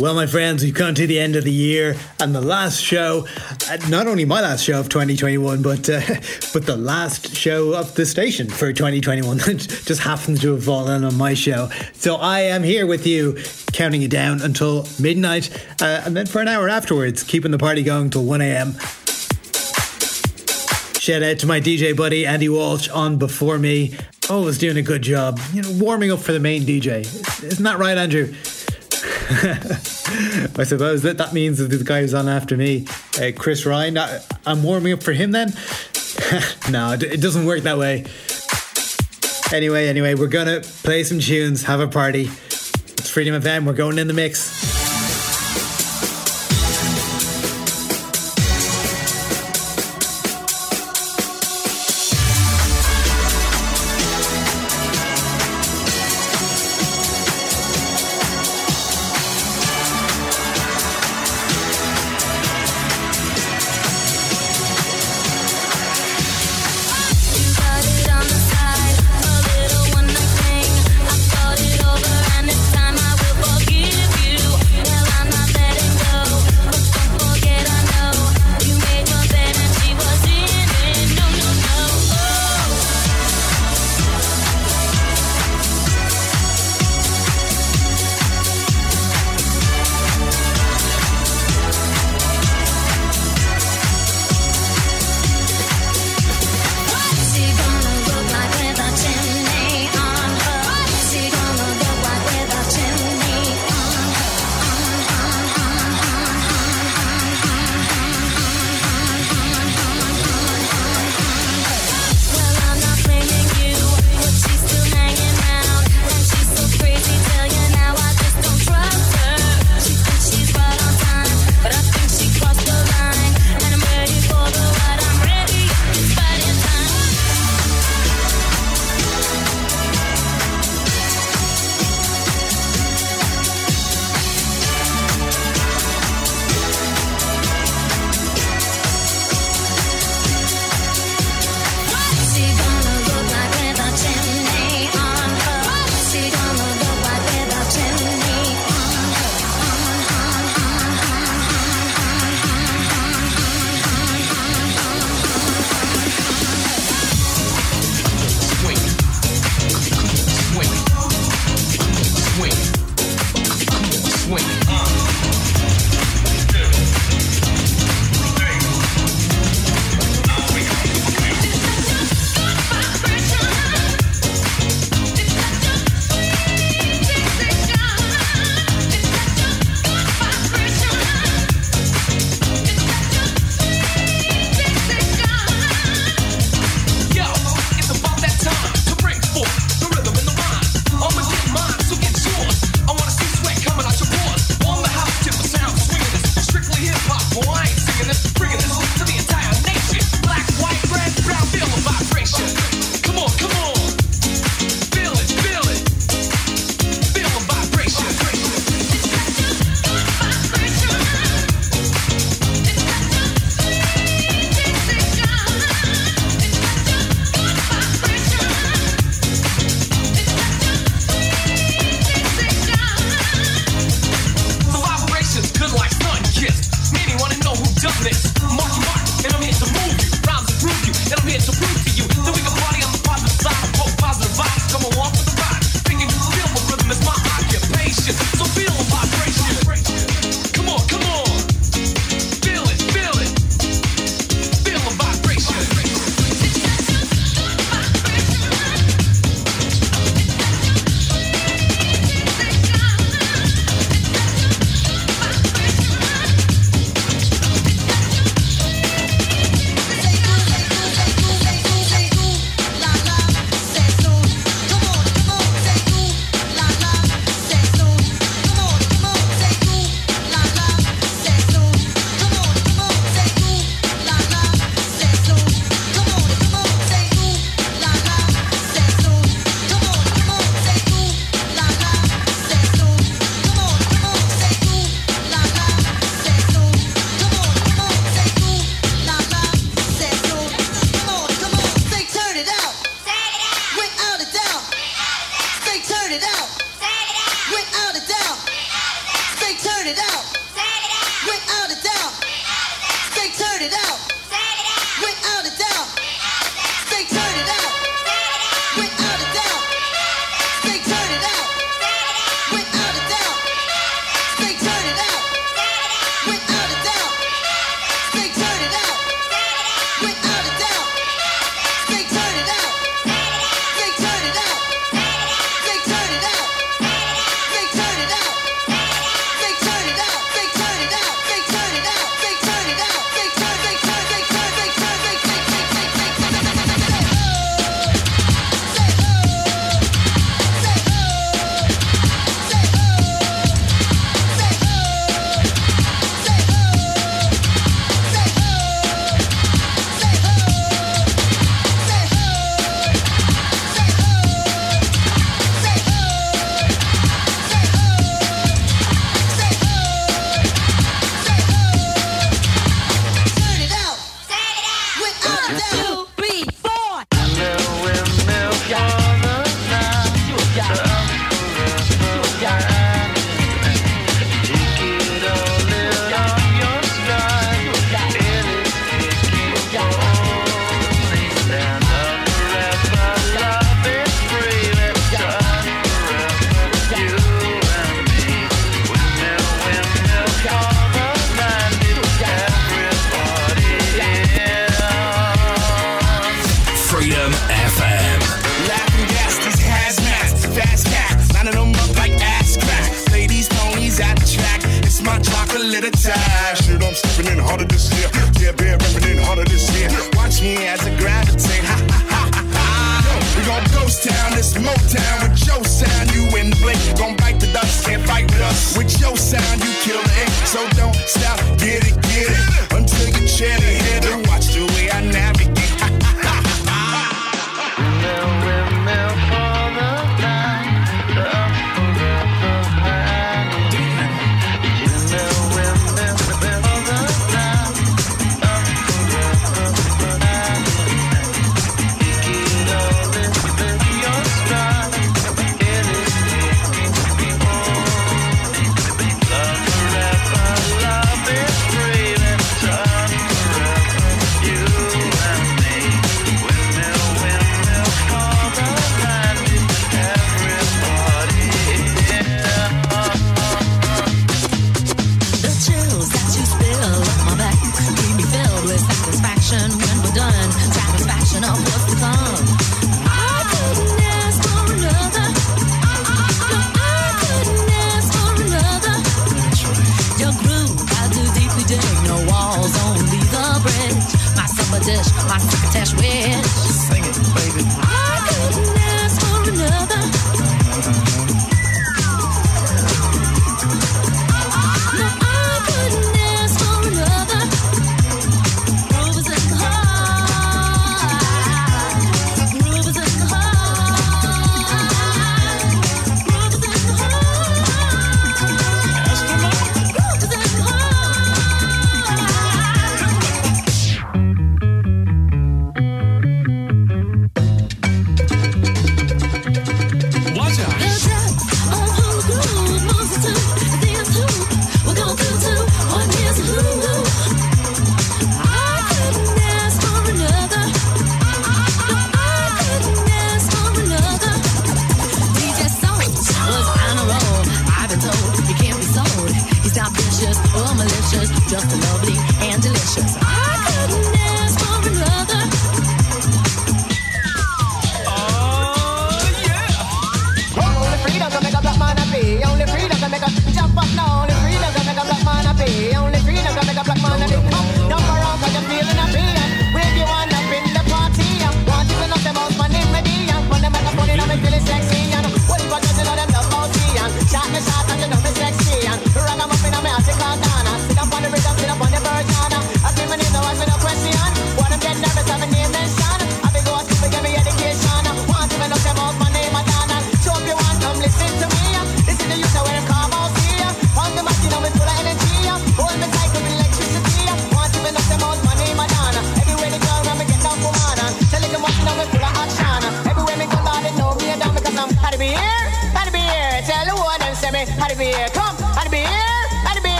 Well, my friends, we've come to the end of the year and the last show, uh, not only my last show of 2021, but uh, but the last show of the station for 2021 just happens to have fallen on my show. So I am here with you, counting it down until midnight, uh, and then for an hour afterwards, keeping the party going till 1 a.m. Shout out to my DJ buddy Andy Walsh on before me. Always doing a good job, you know, warming up for the main DJ. Isn't that right, Andrew? I suppose that that means that the guy who's on after me, uh, Chris Ryan, I, I'm warming up for him then. no, it, doesn't work that way. Anyway, anyway, we're gonna play some tunes, have a party. It's Freedom FM. We're going in the mix.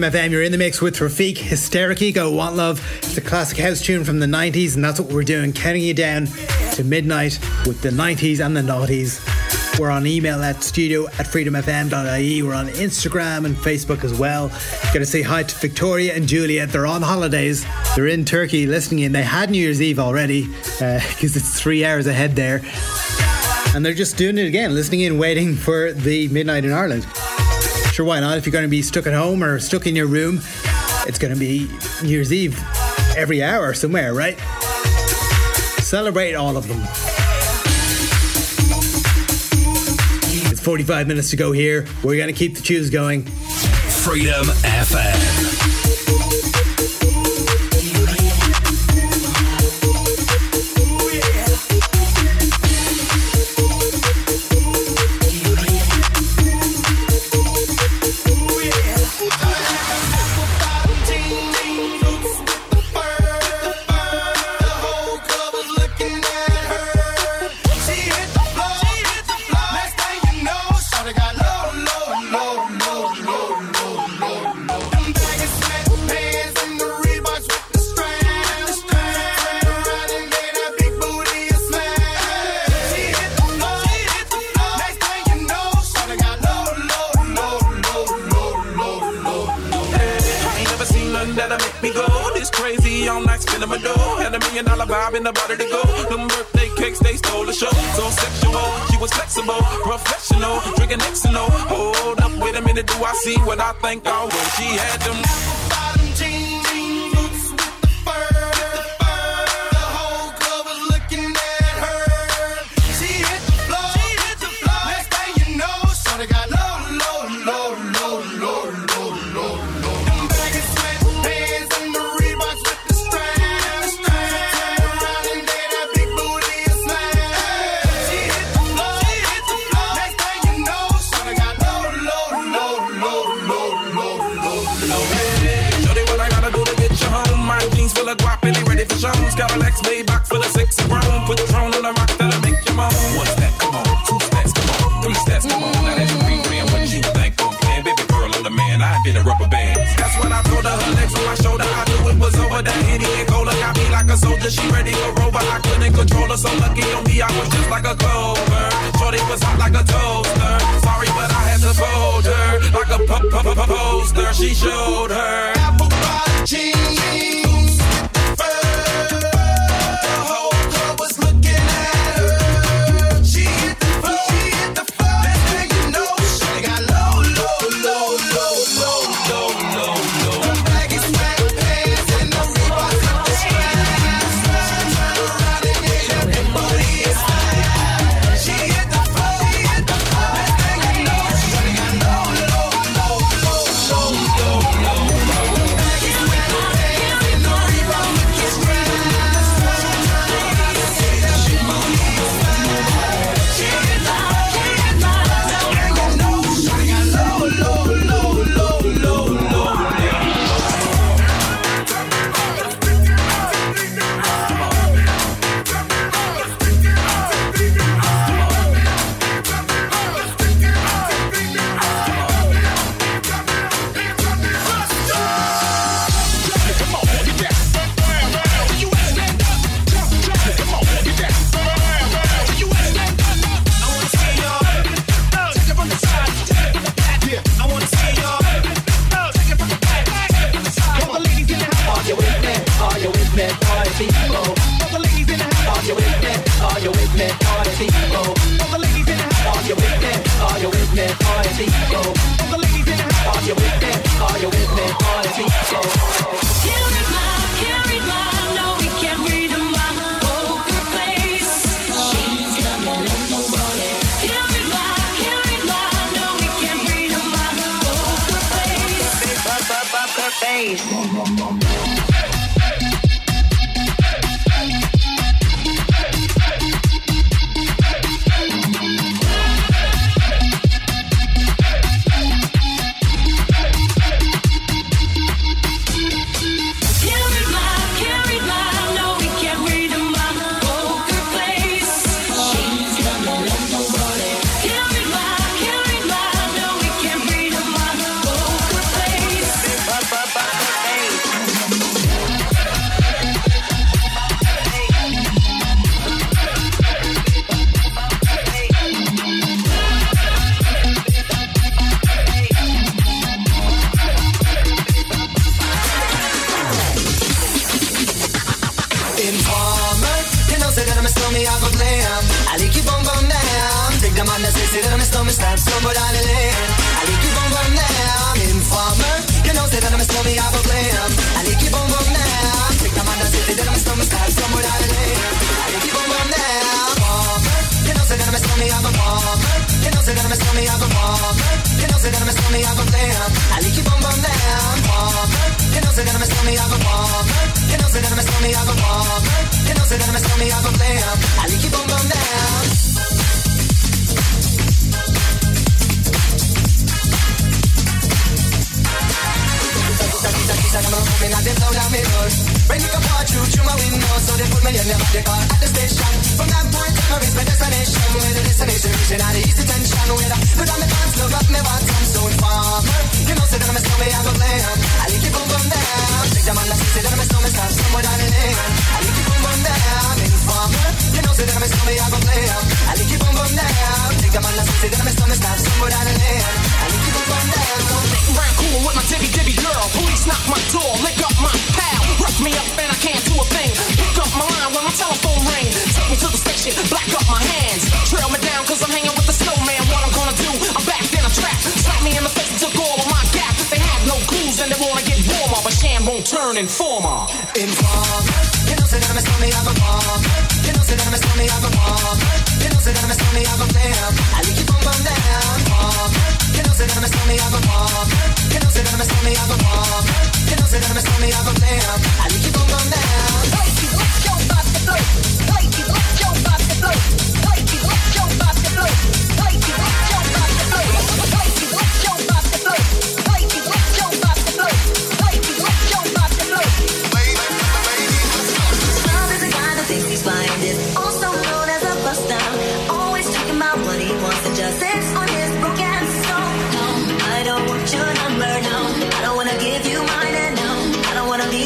Freedom FM. You're in the mix with Rafiq Hysteric Ego Want Love. It's a classic house tune from the 90s, and that's what we're doing, counting you down to midnight with the 90s and the noughties. We're on email at studio at freedomfm.ie. We're on Instagram and Facebook as well. Gotta say hi to Victoria and Juliet. They're on holidays. They're in Turkey listening in. They had New Year's Eve already uh, because it's three hours ahead there. And they're just doing it again, listening in, waiting for the midnight in Ireland. Sure, why not? If you're going to be stuck at home or stuck in your room, it's going to be New Year's Eve every hour somewhere, right? Celebrate all of them. It's 45 minutes to go here. We're going to keep the tunes going. Freedom FM. The body to go. Them birthday cakes, they stole the show. So sexual, she was flexible, professional, drinking Xano. Hold up, wait a minute, do I see what I think I will? She had them. She showed her.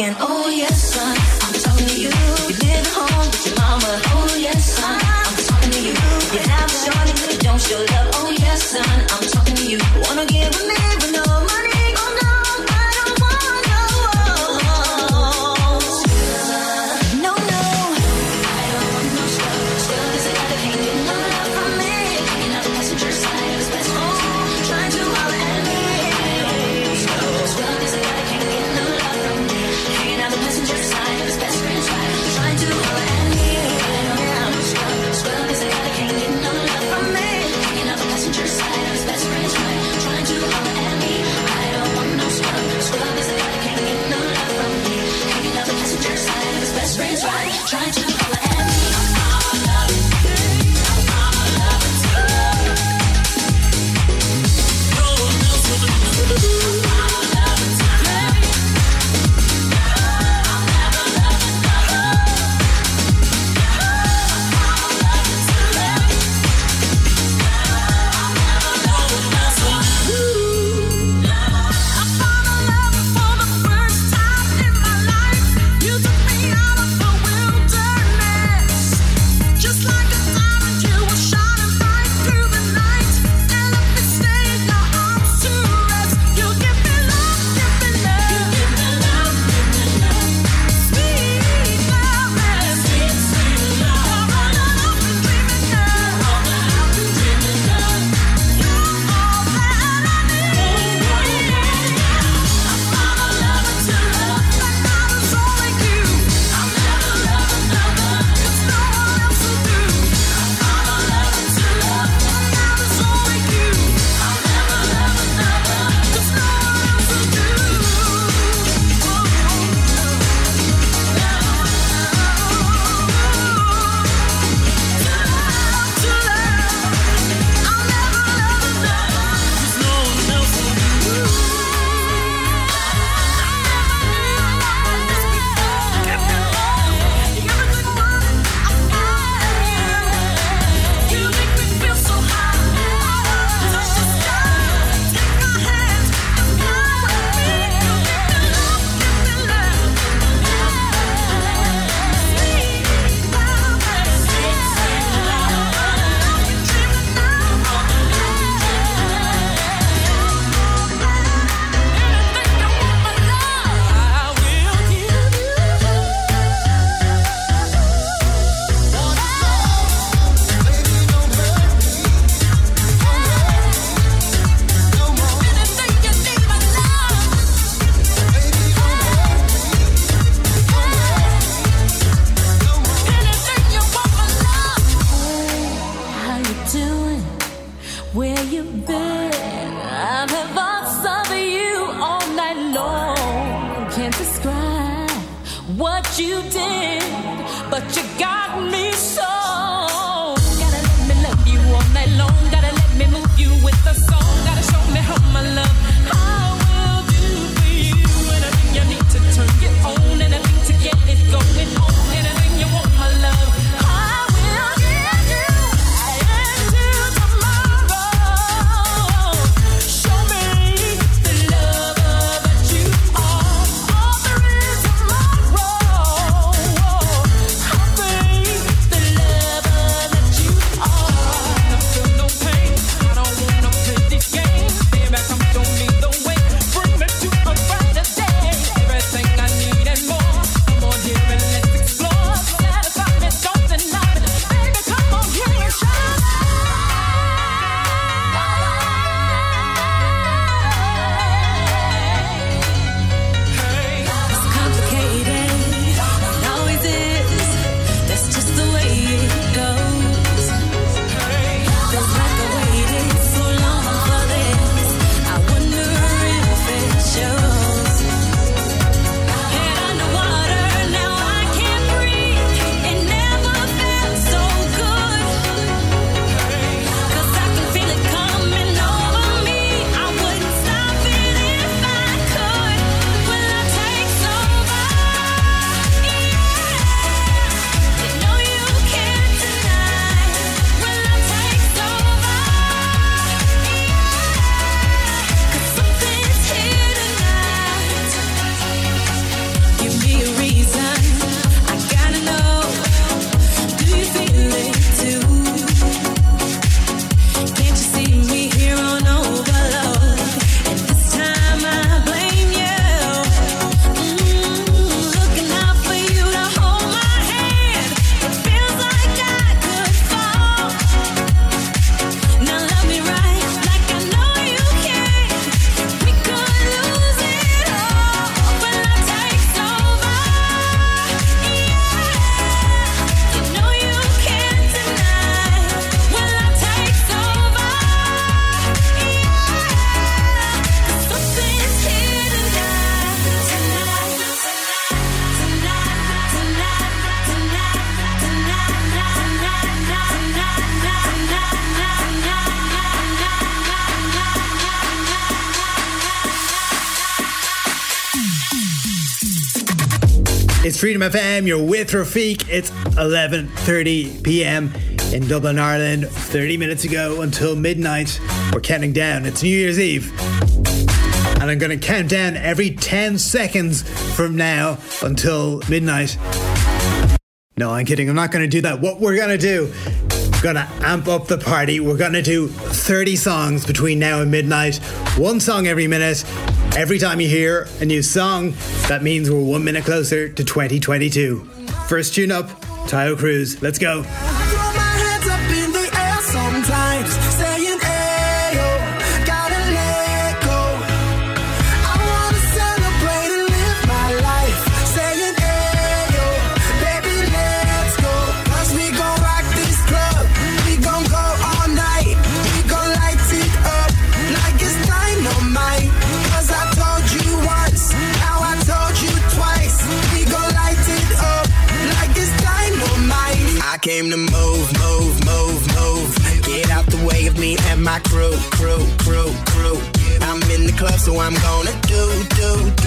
talking. Oh yes, son, I'm talking to you. You live at home with your mama. Oh yes, son, I'm talking to you. You have a shorty, but don't show love. Oh yes, son, I'm talking to you. Wanna give a man. You're with Rafiq. It's 11:30 p.m. in Dublin, Ireland. 30 minutes ago until midnight. We're counting down. It's New Year's Eve. And I'm going to count down every 10 seconds from now until midnight. No, I'm kidding. I'm not going to do that. What we're going to do We're gonna amp up the party. We're gonna do 30 songs between now and midnight, one song every minute. Every time you hear a new song, that means we're one minute closer to 2022. First tune up, Taio Cruz. Let's go. So I'm gonna do, do,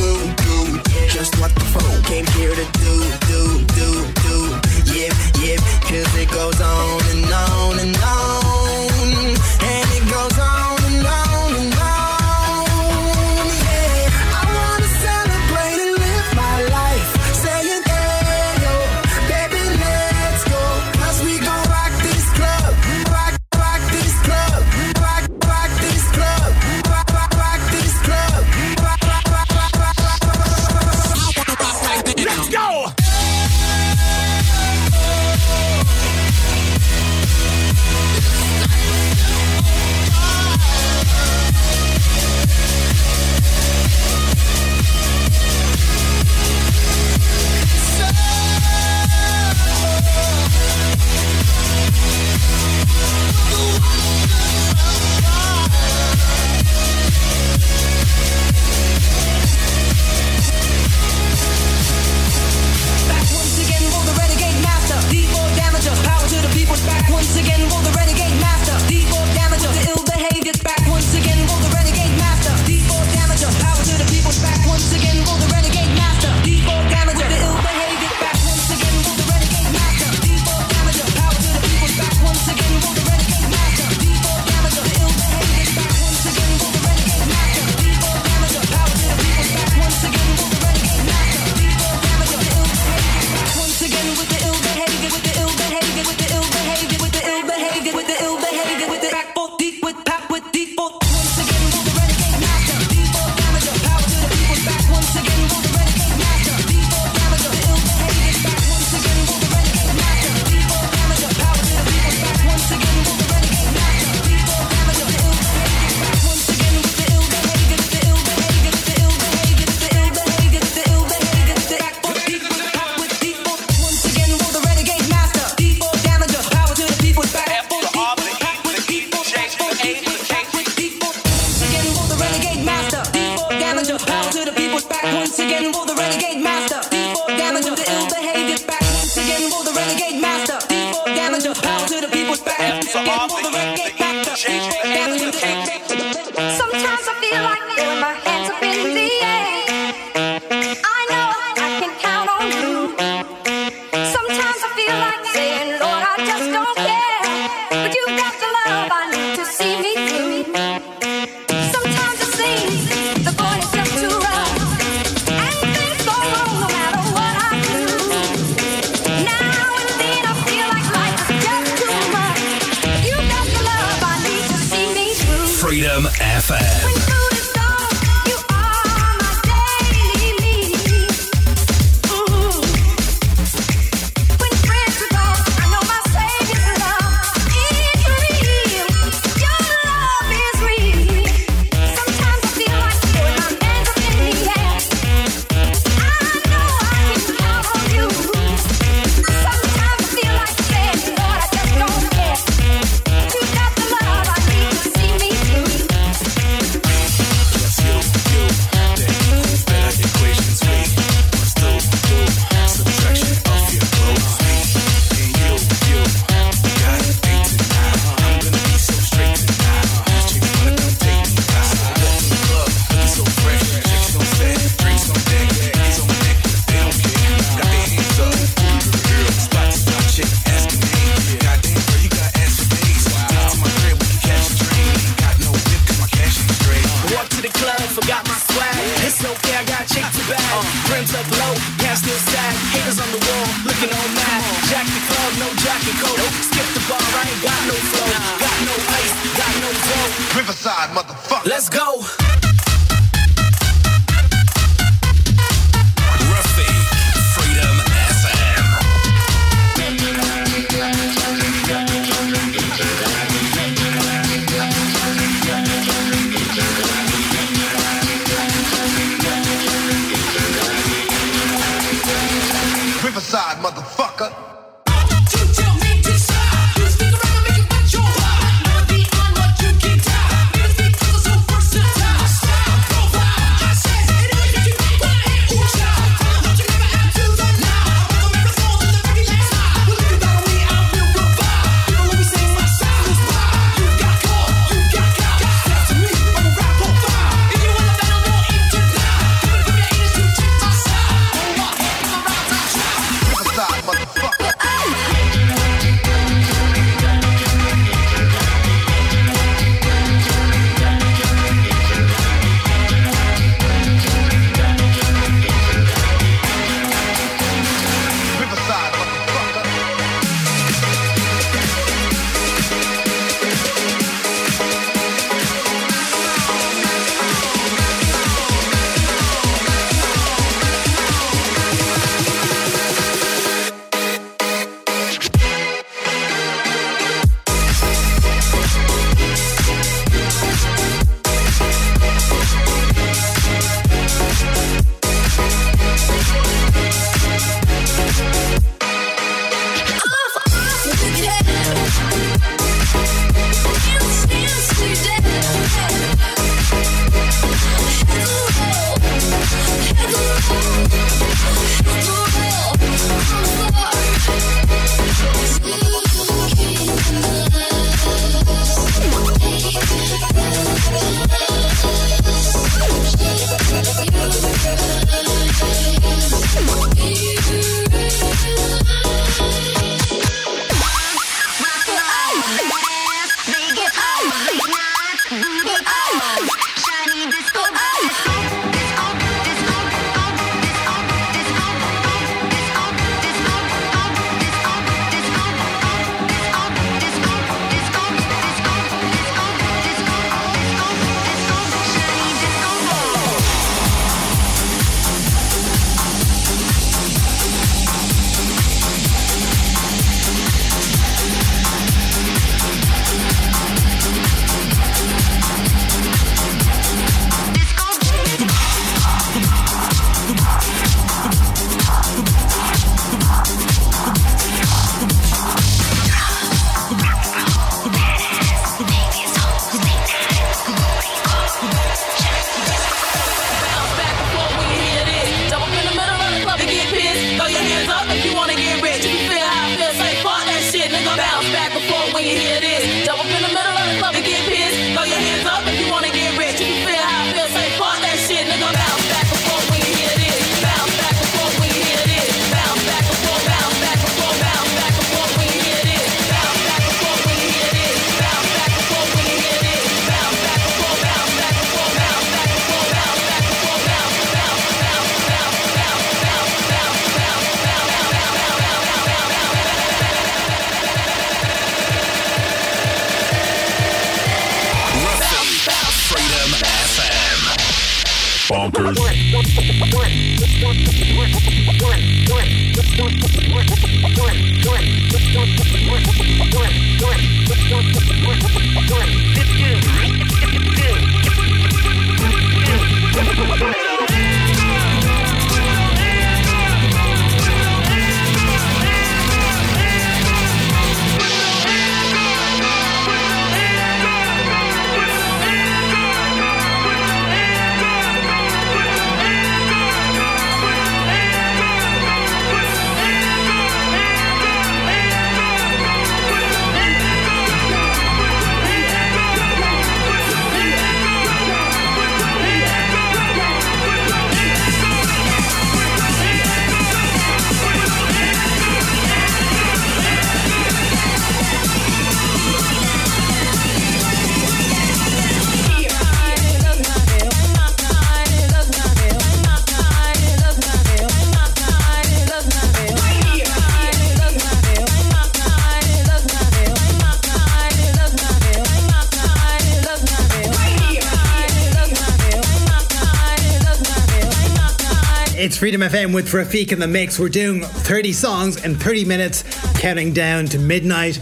FM with Rafiq in the mix. We're doing 30 songs in 30 minutes, counting down to midnight.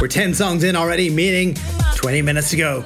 We're 10 songs in already, meaning 20 minutes to go.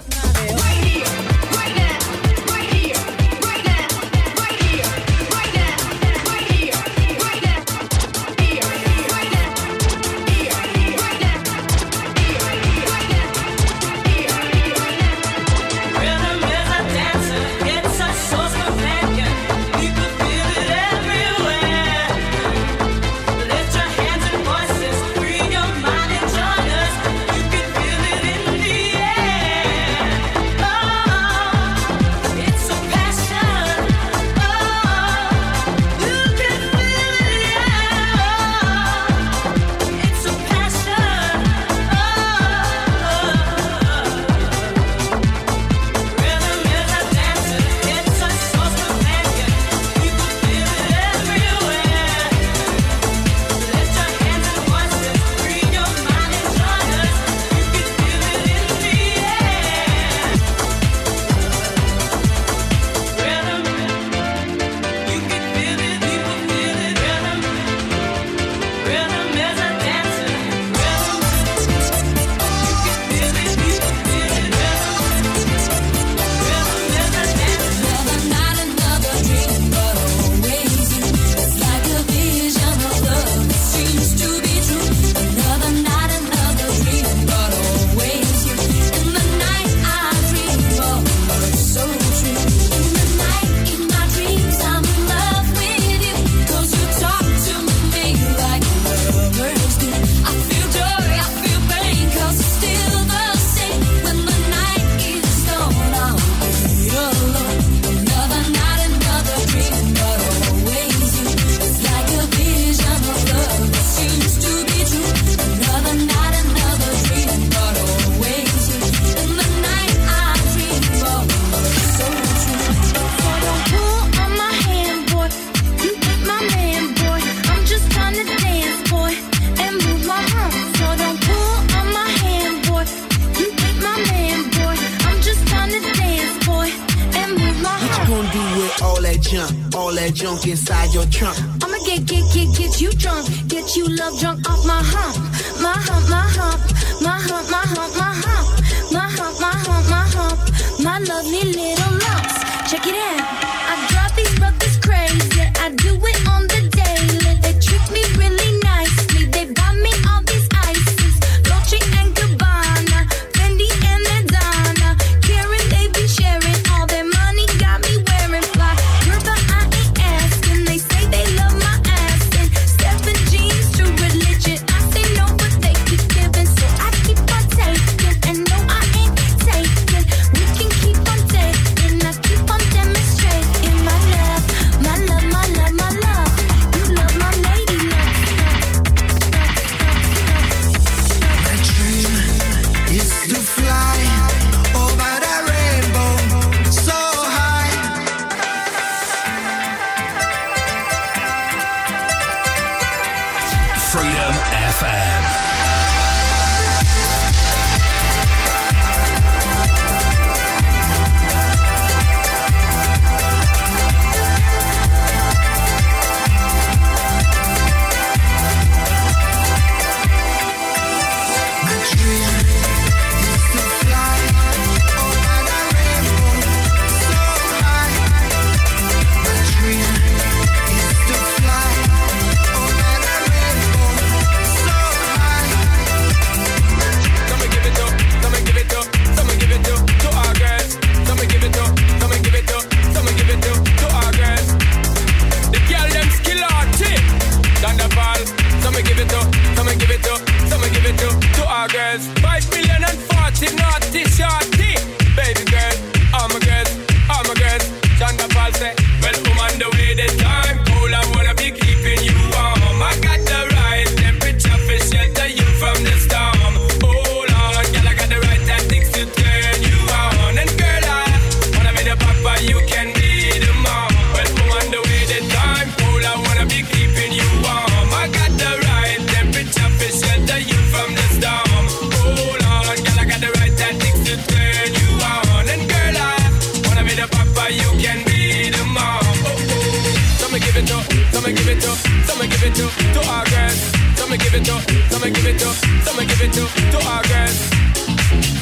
to, so me give it to, to our girls.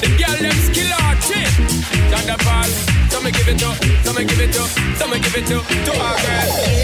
The girl them kill our shit. Dr. Paul, so me give it to, so me give it to, so me give it to, to our girls.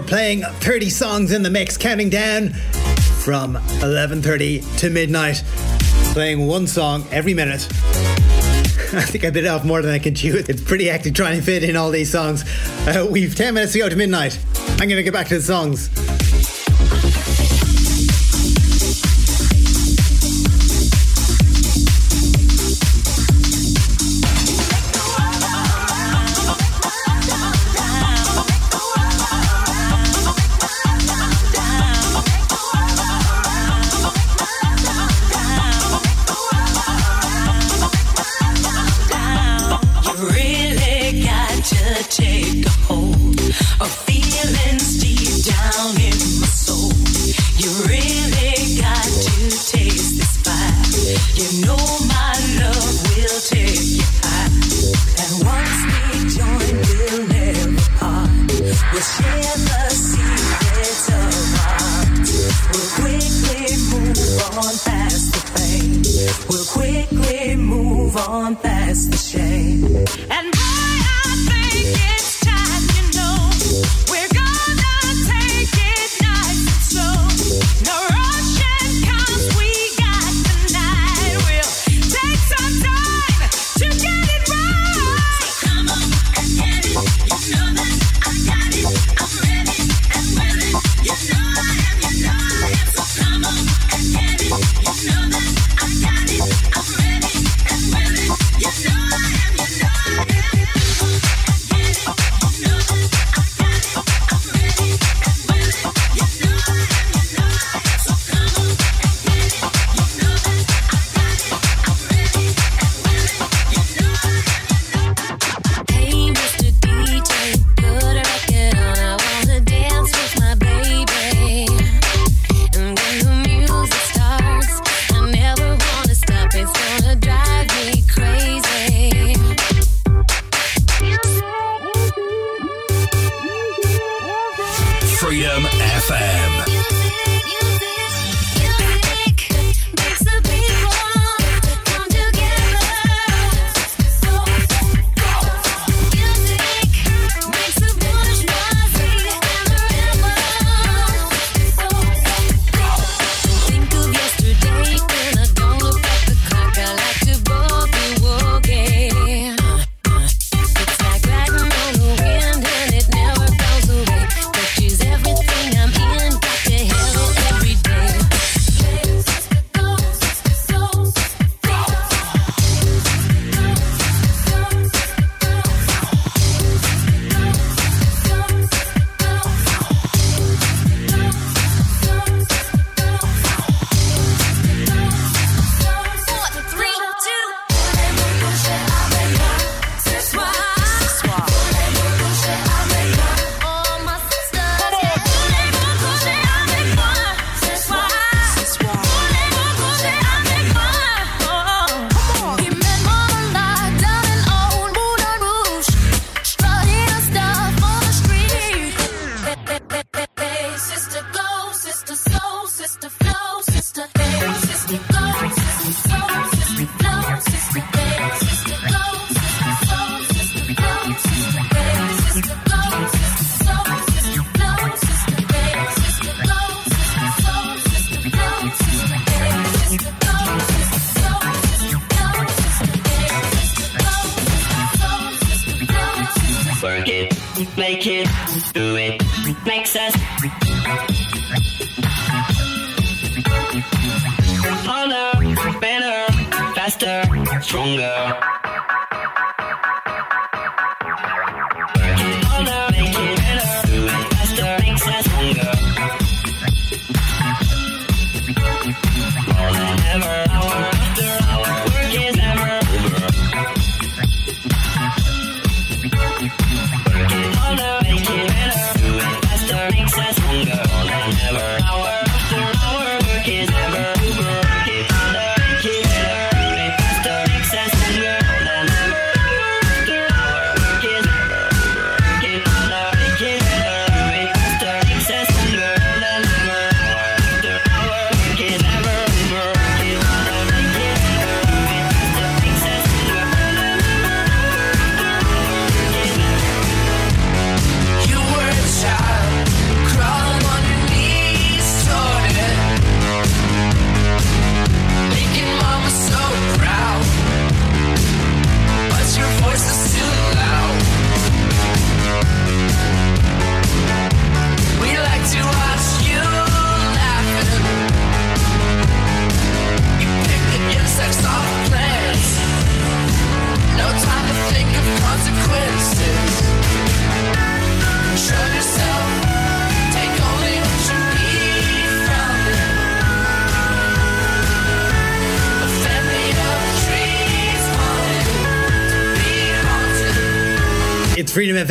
we're playing 30 songs in the mix, counting down from 11:30 to midnight, playing one song every minute. I think I bit off more than I can chew. It's pretty hectic trying to fit in all these songs. Uh, we've 10 minutes to go to midnight. I'm going to get back to the songs.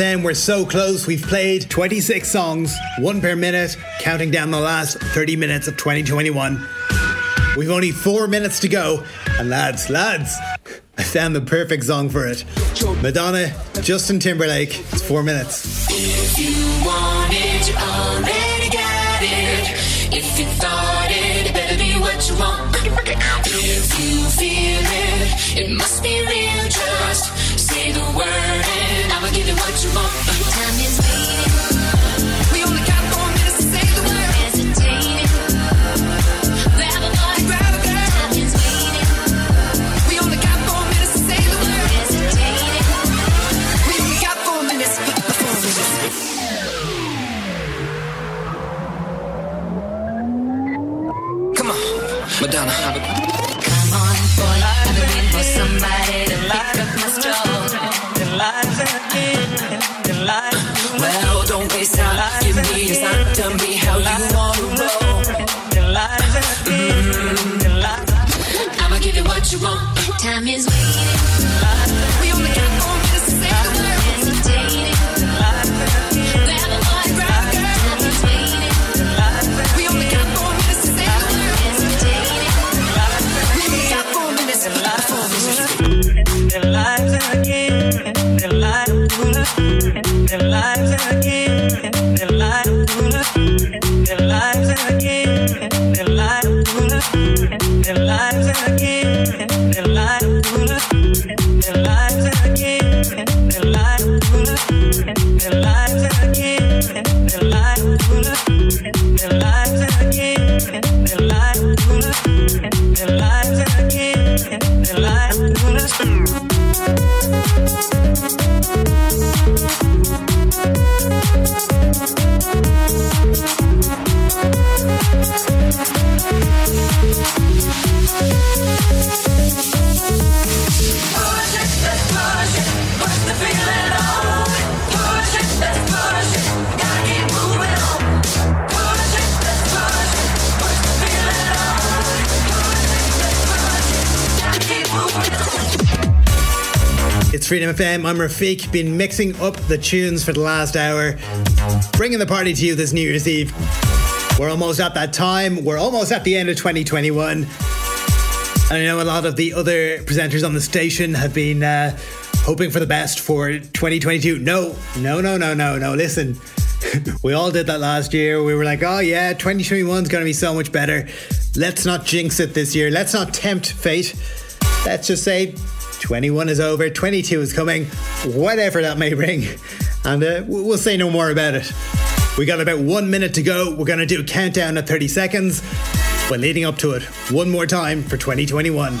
FM. We're so close. We've played 26 songs, one per minute, counting down the last 30 minutes of 2021. We've only four minutes to go. And lads, lads, I found the perfect song for it. Madonna, Justin Timberlake. It's four minutes. If you want it, you it. If you thought it, it better be what you want. If you feel it, it must be real. Just say the word give you what you want. Time is FM. I'm Rafiq. Been mixing up the tunes for the last hour, bringing the party to you this New Year's Eve. We're almost at that time. We're almost at the end of 2021. And I know a lot of the other presenters on the station have been uh, hoping for the best for 2022. No, no, no, no, no, no. Listen, we all did that last year. We were like, oh yeah, 2021 is going to be so much better. Let's not jinx it this year. Let's not tempt fate. Let's just say 21 is over, 22 is coming, whatever that may bring. And uh, we'll say no more about it. We got about one minute to go. We're going to do a countdown at 30 seconds. But leading up to it, one more time for 2021. One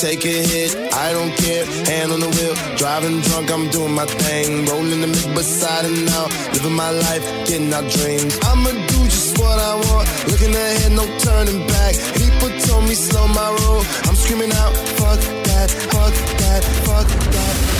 take a hit. I don't care, hand on the wheel, driving drunk, I'm doing my thing. Rolling the mid beside and out, living my life, getting our dreams. I'ma do just what I want, looking ahead, no turning back. People told me slow my roll, I'm screaming out, fuck that, fuck that, fuck that.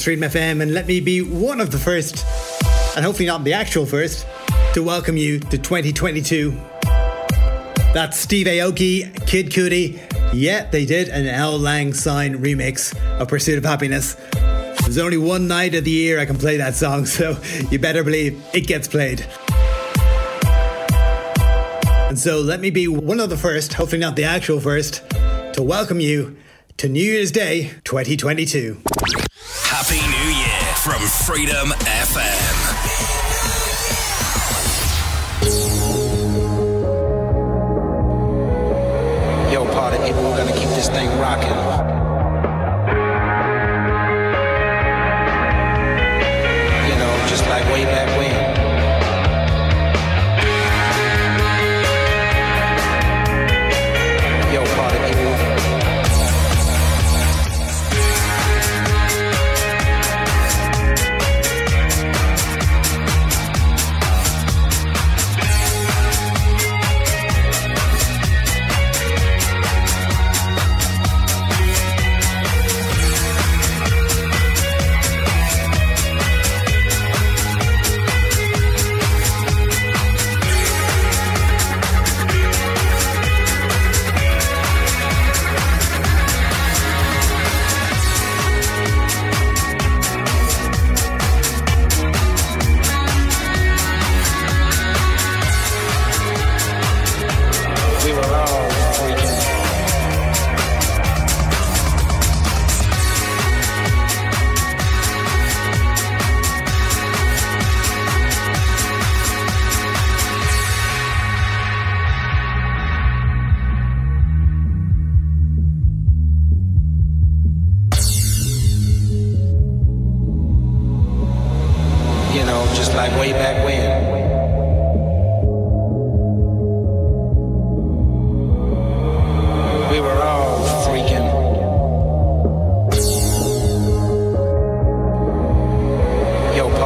It's Freedom FM, and let me be one of the first, and hopefully not the actual first, to welcome you to 2022. That's Steve Aoki, Kid Cudi. Yeah, they did an Auld Lang Syne remix of Pursuit of Happiness. There's only one night of the year I can play that song, so you better believe it gets played. And so let me be one of the first, hopefully not the actual first, to welcome you to New Year's Day 2022. From Freedom FM. Yo, party people, we're gonna keep this thing rocking.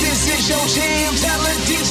This is your jam, talented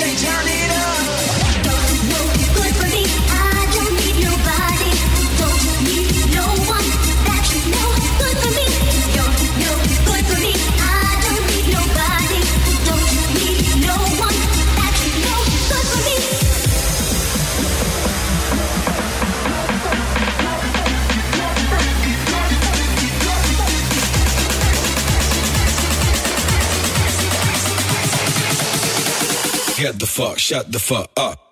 fuck, shut the fuck up.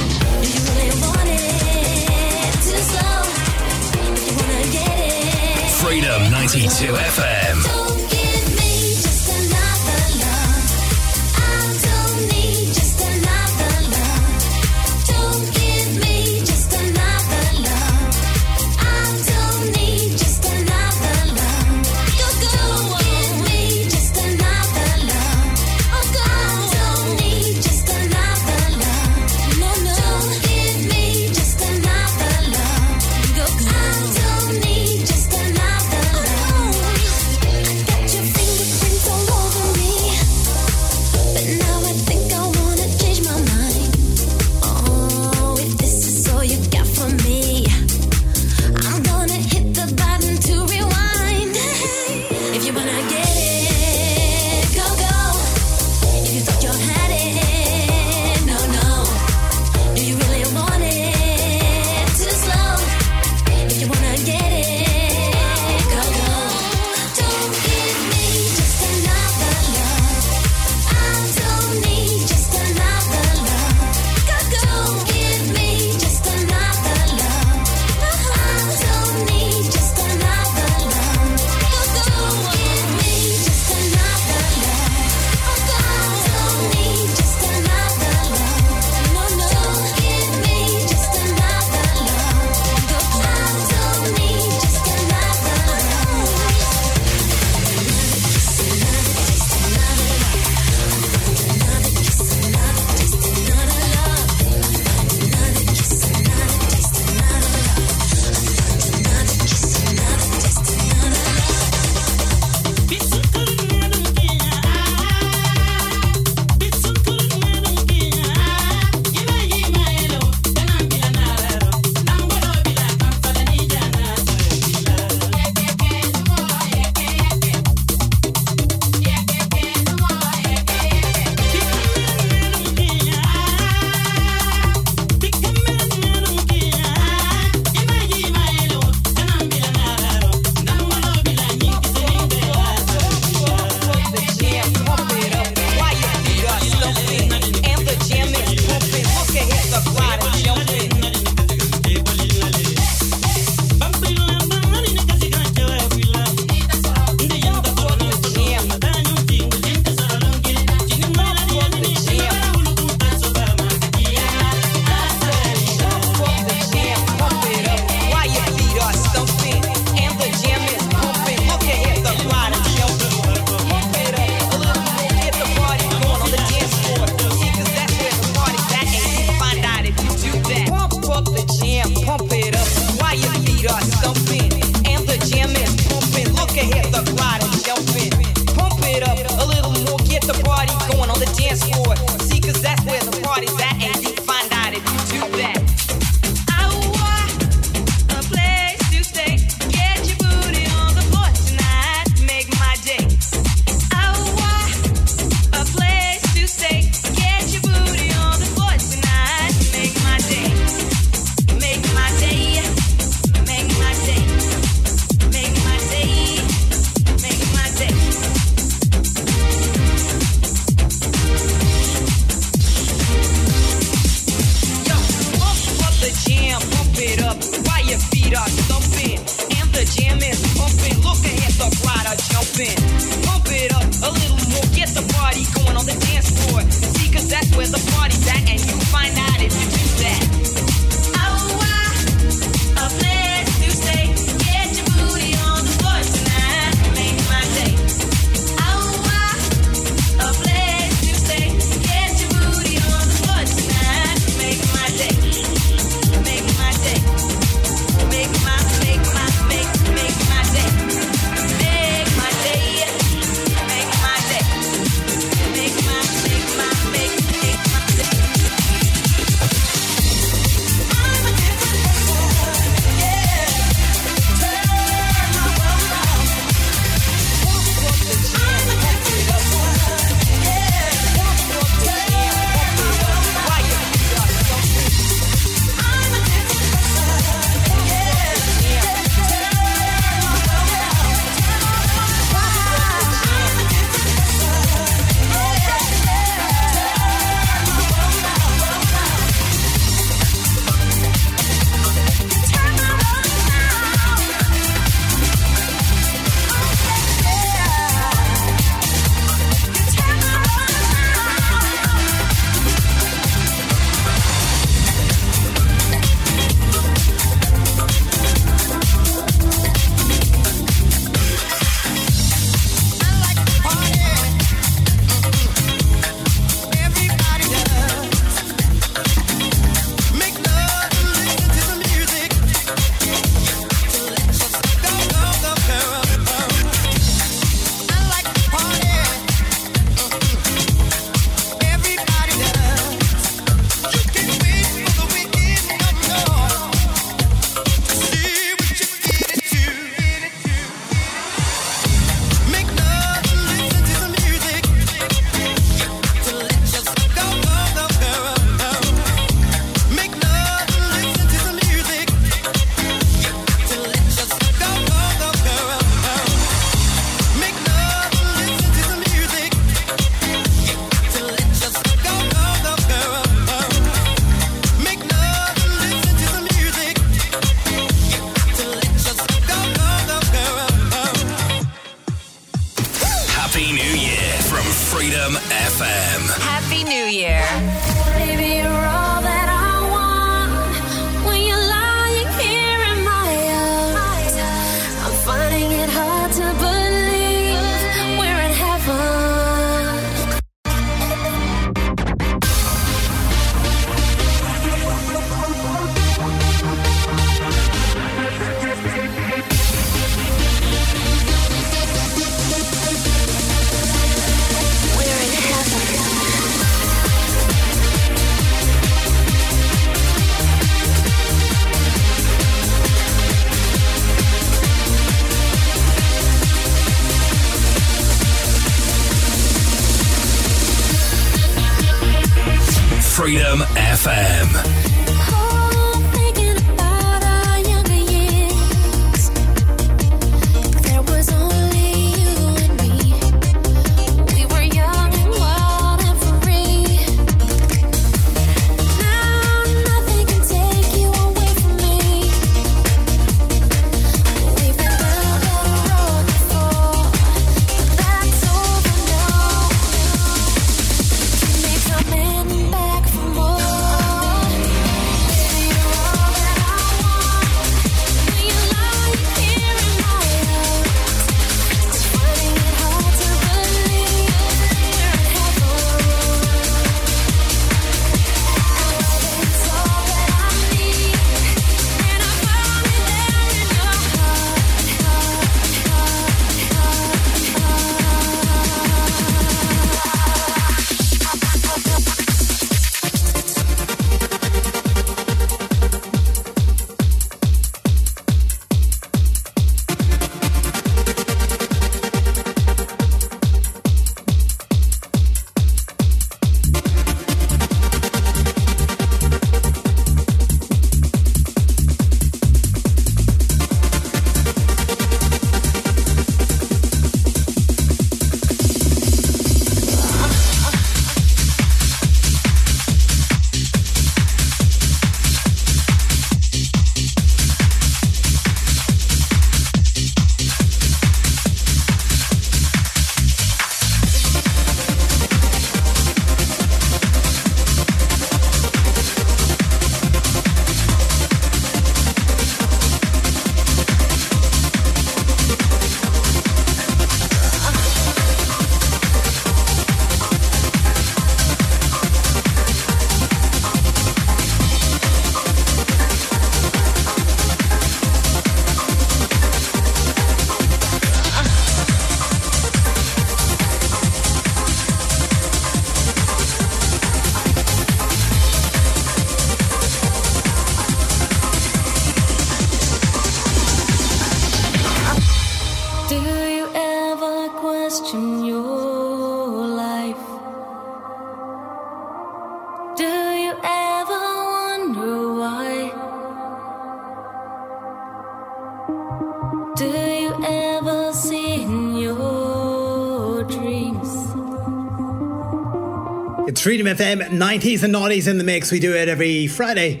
FM 90s and 90s in the mix. We do it every Friday,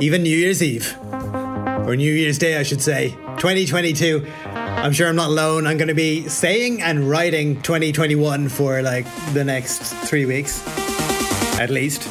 even New Year's Eve, or New Year's Day, I should say, 2022. I'm sure I'm not alone. I'm going to be saying and writing 2021 for like the next three weeks, at least.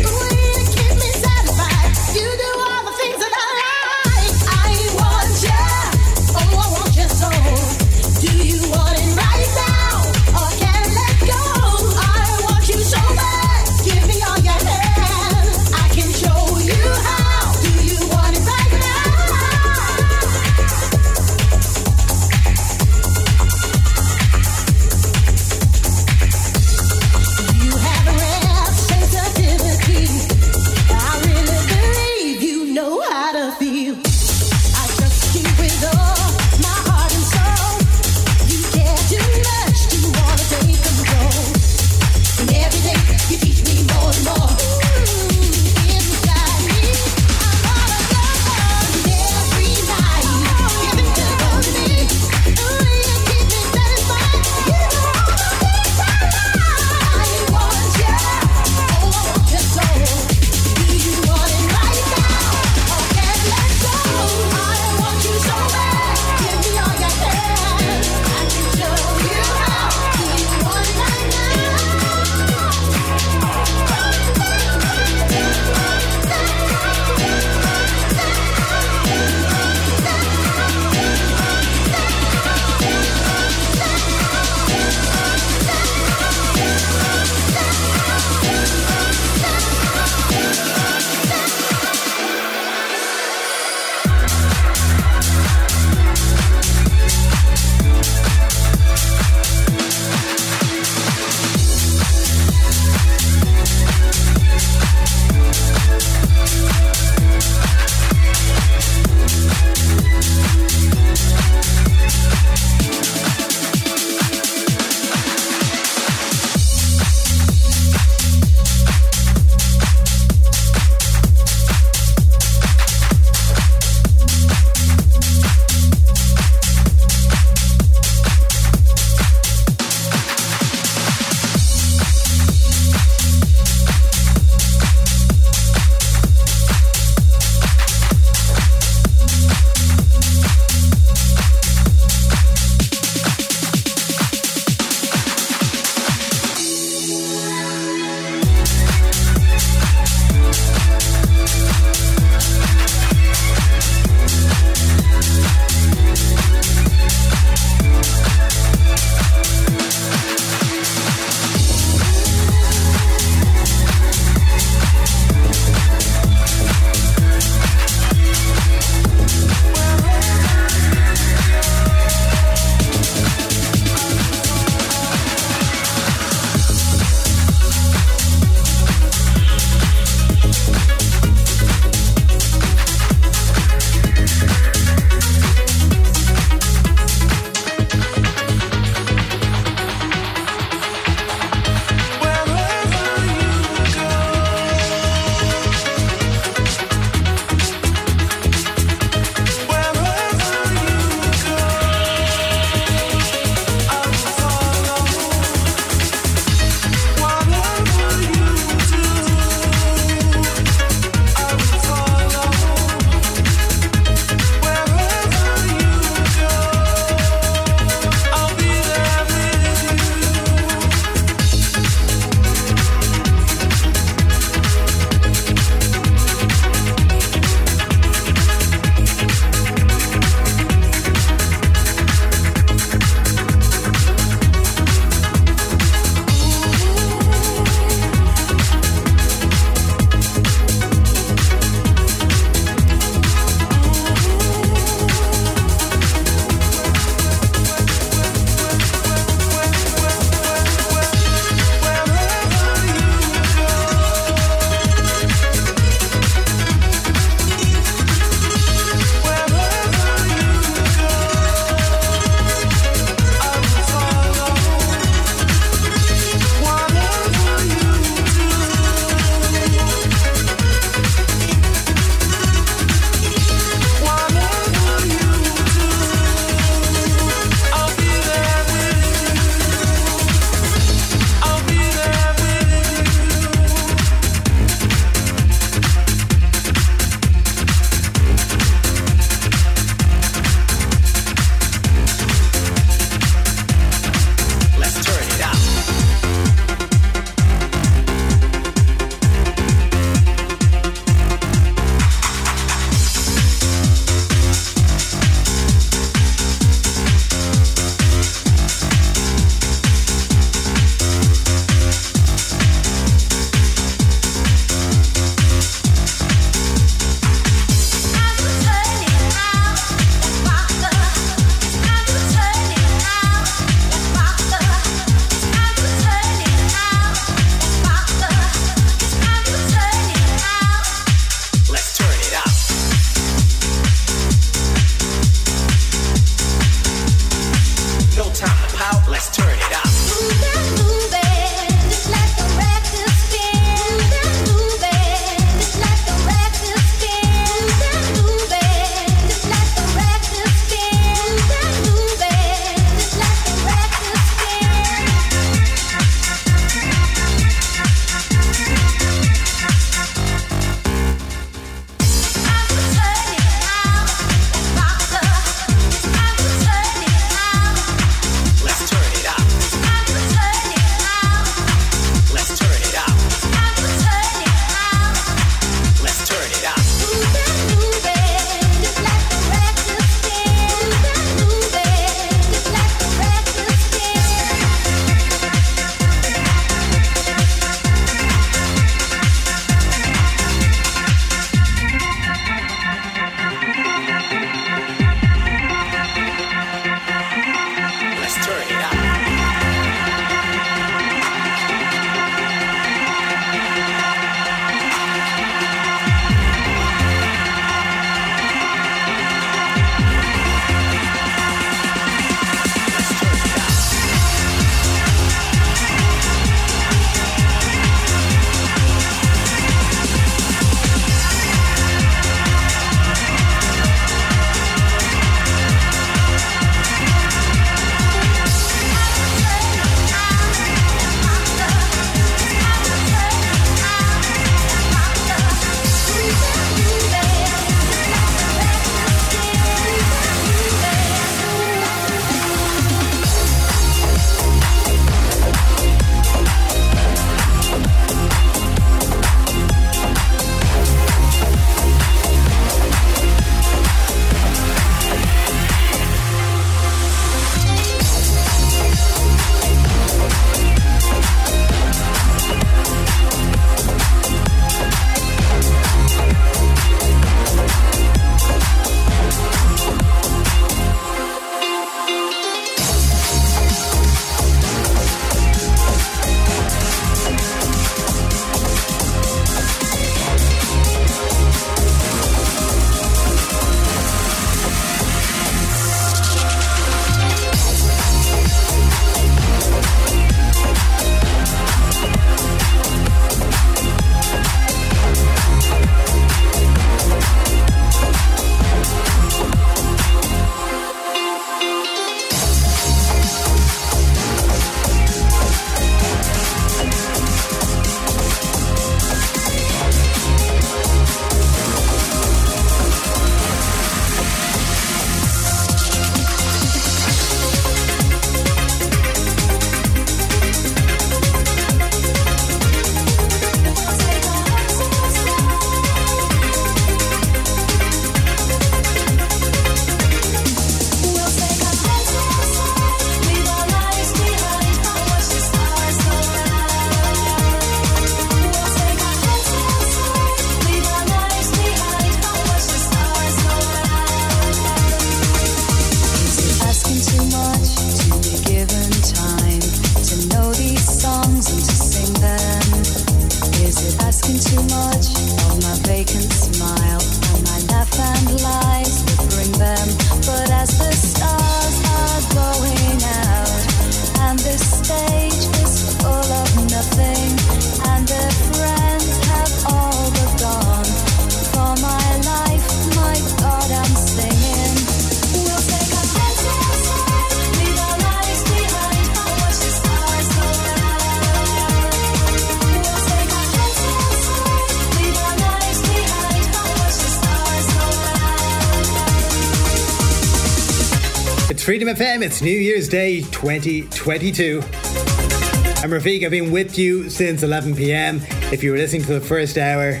Freedom of FM, it's New Year's Day 2022. I'm Rafiq, I've been with you since 11 pm. If you were listening to the first hour,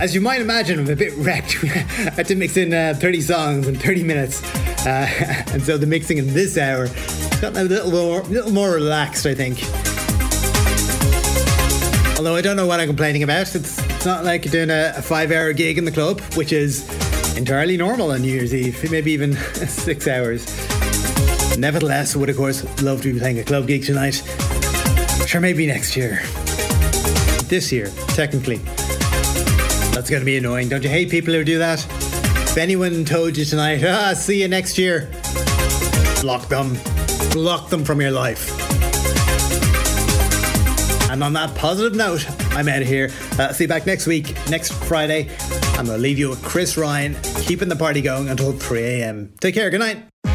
as you might imagine, I'm a bit wrecked. I had to mix in uh, 30 songs in 30 minutes. Uh, and so the mixing in this hour has gotten a little more, little more relaxed, I think. Although I don't know what I'm complaining about. It's, it's not like doing a, a five hour gig in the club, which is entirely normal on New Year's Eve, maybe even six hours. Nevertheless, would of course love to be playing a club gig tonight. Sure, maybe next year. This year, technically. That's going to be annoying. Don't you hate people who do that? If anyone told you tonight, ah, see you next year, block them. Block them from your life. And on that positive note, I'm out of here. Uh, see you back next week, next Friday. I'm going to leave you with Chris Ryan, keeping the party going until 3 a.m. Take care. Good night.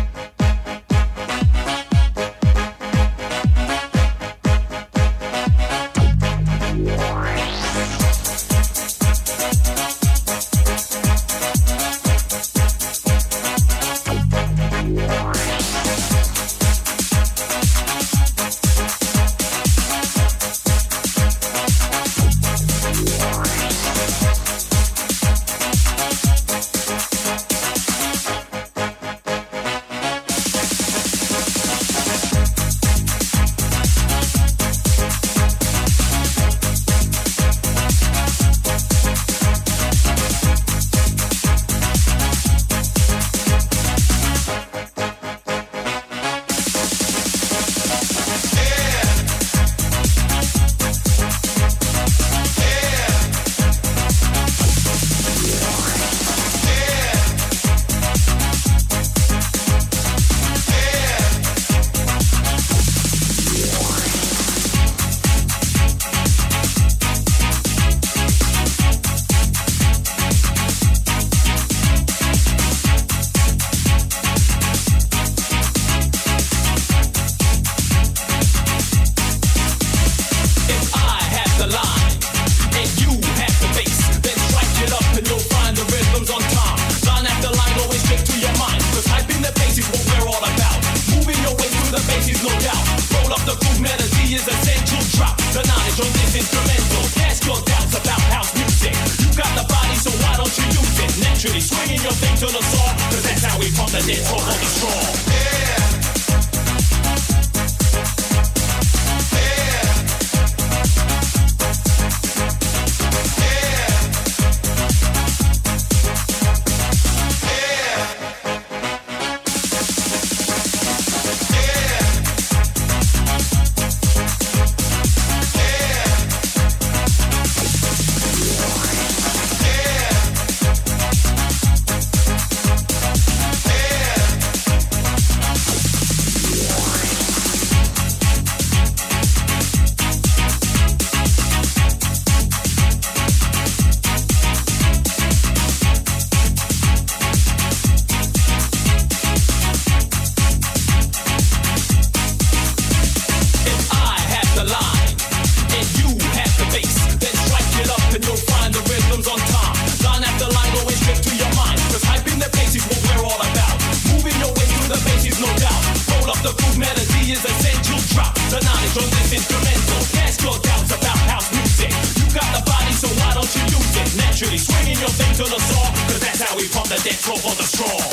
For the strong.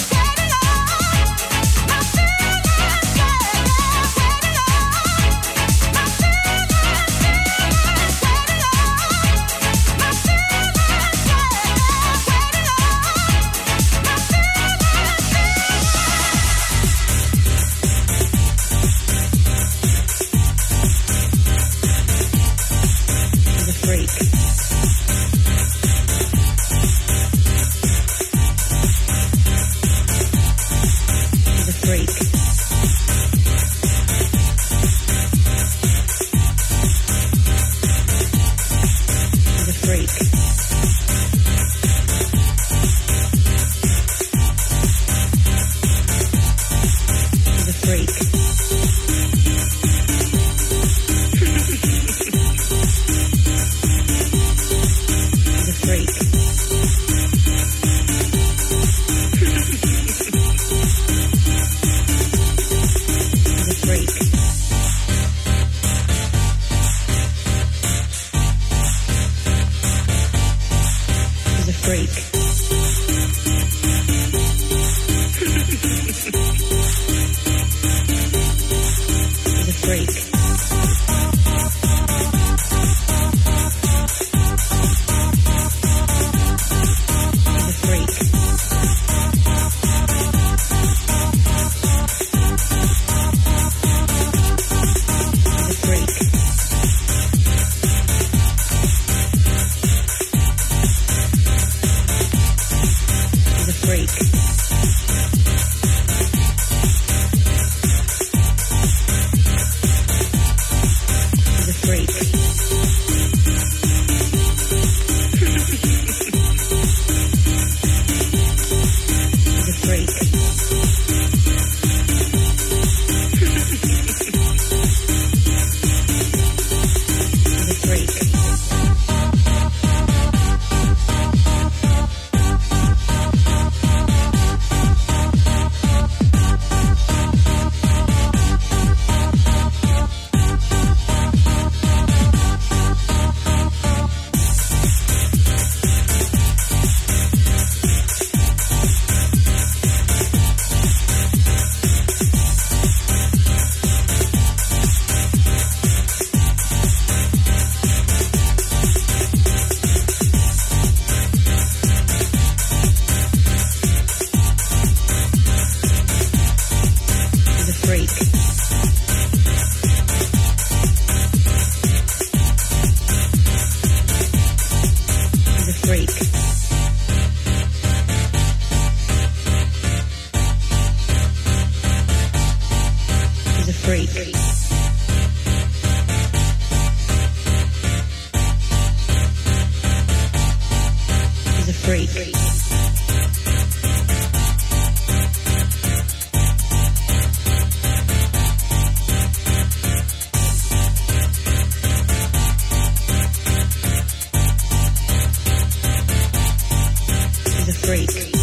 freak.